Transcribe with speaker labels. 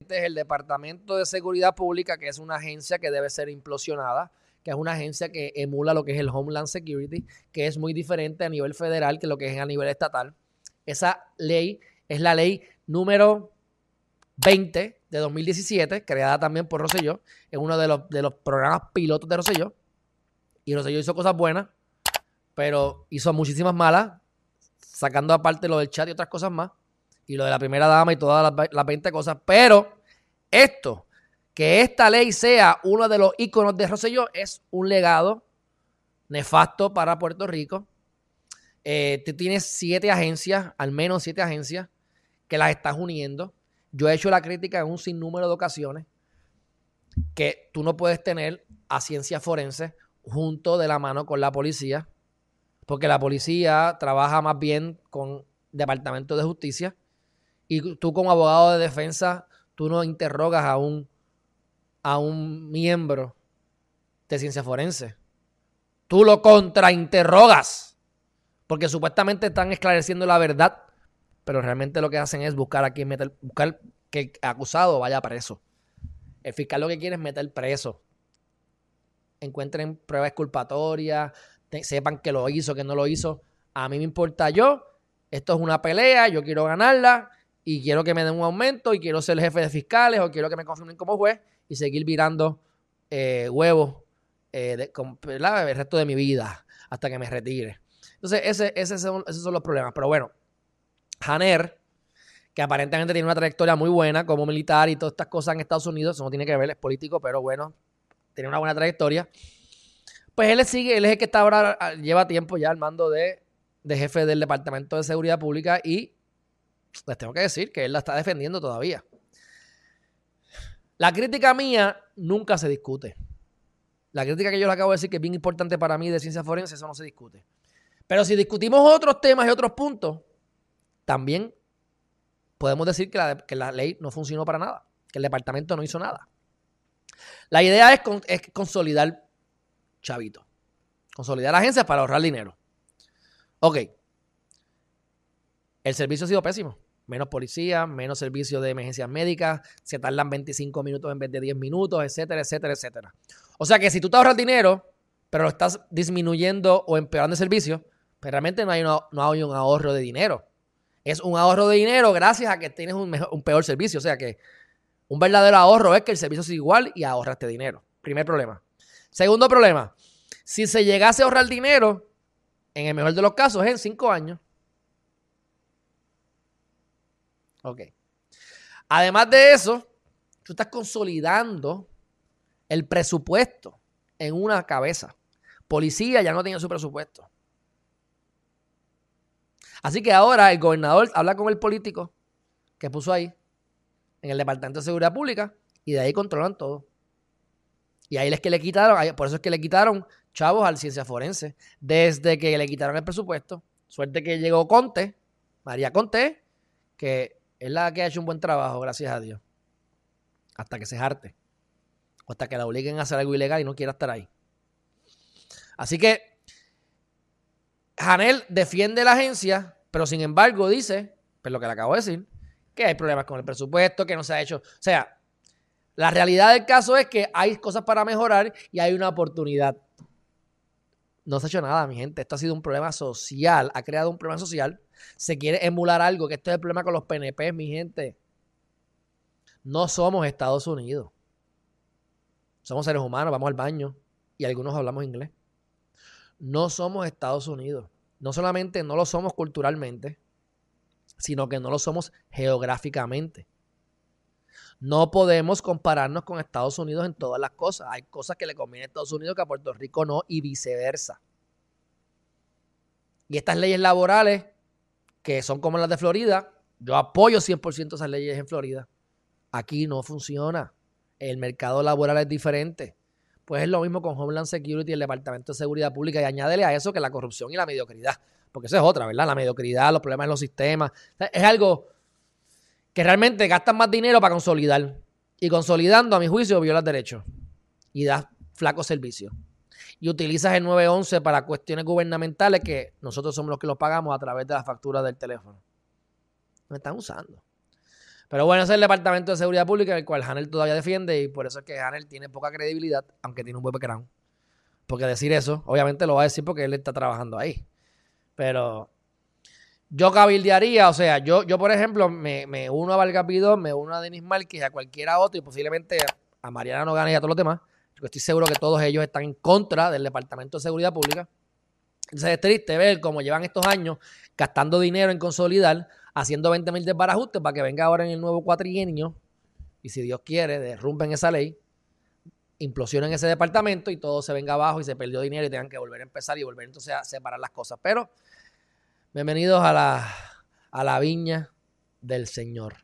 Speaker 1: Este es el Departamento de Seguridad Pública, que es una agencia que debe ser implosionada, que es una agencia que emula lo que es el Homeland Security, que es muy diferente a nivel federal que lo que es a nivel estatal. Esa ley es la ley número 20 de 2017, creada también por Rosselló, es uno de los, de los programas pilotos de Rosselló. Y Rosselló hizo cosas buenas, pero hizo muchísimas malas, sacando aparte lo del chat y otras cosas más, y lo de la primera dama y todas las, 20 cosas. Pero esto, que esta ley sea uno de los iconos de Rosselló, es un legado nefasto para Puerto Rico. Eh, tú tienes siete agencias, al menos siete agencias, que las estás uniendo yo he hecho la crítica en un sinnúmero de ocasiones que tú no puedes tener a ciencia forense junto de la mano con la policía, porque la policía trabaja más bien con Departamento de Justicia y tú como abogado de defensa, tú no interrogas a un, a un miembro de ciencia forense. Tú lo contrainterrogas, porque supuestamente están esclareciendo la verdad pero realmente lo que hacen es buscar a quien meter, buscar que el acusado vaya preso. El fiscal lo que quiere es meter preso. Encuentren pruebas exculpatorias, sepan que lo hizo, que no lo hizo. A mí me importa yo, esto es una pelea, yo quiero ganarla y quiero que me den un aumento y quiero ser el jefe de fiscales o quiero que me confirmen como juez y seguir virando eh, huevos eh, el resto de mi vida hasta que me retire. Entonces, ese, ese son, esos son los problemas. Pero bueno, Haner, que aparentemente tiene una trayectoria muy buena como militar y todas estas cosas en Estados Unidos, eso no tiene que ver, es político, pero bueno, tiene una buena trayectoria. Pues él sigue, él es el que está ahora, ah, lleva tiempo ya al mando de, de jefe del Departamento de Seguridad Pública y les tengo que decir que él la está defendiendo todavía. La crítica mía nunca se discute. La crítica que yo le acabo de decir que es bien importante para mí de ciencia forense, eso no se discute. Pero si discutimos otros temas y otros puntos, también podemos decir que la, ley no funcionó para nada, que el departamento no hizo nada. La idea es, consolidar chavito, consolidar agencias para ahorrar dinero. Ok, el servicio ha sido pésimo. Menos policía, menos servicio de emergencias médicas, se tardan 25 minutos en vez de 10 minutos, etcétera, etcétera, etcétera. O sea que si tú te ahorras dinero, pero lo estás disminuyendo o empeorando el servicio, pues realmente no hay, no hay un ahorro de dinero es un ahorro de dinero gracias a que tienes un, un peor servicio. O sea que un verdadero ahorro es que el servicio es igual y ahorraste dinero. Primer problema. Segundo problema, si se llegase a ahorrar dinero, en el mejor de los casos, en cinco años. Ok. Además de eso, tú estás consolidando el presupuesto en una cabeza. Policía ya no tiene su presupuesto. Así que ahora el gobernador habla con el político que puso ahí en el Departamento de Seguridad Pública y de ahí controlan todo. Y ahí es que le quitaron, por eso es que le quitaron chavos al ciencia forense, desde que le quitaron el presupuesto. Suerte que llegó Conte, María Conte, que es la que ha hecho un buen trabajo, gracias a Dios. Hasta que se jarte. O hasta que la obliguen a hacer algo ilegal y no quiera estar ahí. Así que Janel defiende la agencia, pero sin embargo dice, pues lo que le acabo de decir, que hay problemas con el presupuesto, que no se ha hecho. O sea, la realidad del caso es que hay cosas para mejorar y hay una oportunidad. No se ha hecho nada, mi gente. Esto ha sido un problema social, ha creado un problema social. Se quiere emular algo, que esto es el problema con los PNP, mi gente. No somos Estados Unidos. Somos seres humanos, vamos al baño y algunos hablamos inglés no somos Estados Unidos. No solamente no lo somos culturalmente, sino que no lo somos geográficamente. No podemos compararnos con Estados Unidos en todas las cosas. Hay cosas que le convienen a Estados Unidos que a Puerto Rico no y viceversa. Y estas leyes laborales, que son como las de Florida, yo apoyo 100% esas leyes en Florida. Aquí no funciona. El mercado laboral es diferente. Pues es lo mismo con Homeland Security y el Departamento de Seguridad Pública y añádele a eso que la corrupción y la mediocridad. Porque eso es otra, ¿verdad? La mediocridad, los problemas en los sistemas. es algo que realmente gastan más dinero para consolidar. Y consolidando, a mi juicio, violas derechos. Y das flaco servicio. Y utilizas el 911 para cuestiones gubernamentales que nosotros somos los que los pagamos a través de la factura del teléfono. Me están usando. Pero bueno, ese es el Departamento de Seguridad Pública, el cual Hanel todavía defiende y por eso es que Hanel tiene poca credibilidad, aunque tiene un buen background. Porque decir eso, obviamente lo va a decir porque él está trabajando ahí. Pero yo cabildearía, o sea, yo, yo por ejemplo, me, uno a Valgapidón, me uno a Denis Márquez, a cualquiera otro y posiblemente a Mariana no gane y a todos los demás. Yo estoy seguro que todos ellos están en contra del Departamento de Seguridad Pública. Entonces es triste ver cómo llevan estos años gastando dinero en consolidar, haciendo 20 mil desbarajustes para que venga ahora en el nuevo cuatrienio y si Dios quiere, derrumpen esa ley, implosionen ese departamento y todo se venga abajo y se perdió dinero y tengan que volver a empezar y volver entonces a separar las cosas. Pero Bienvenidos a la, a la viña del Señor.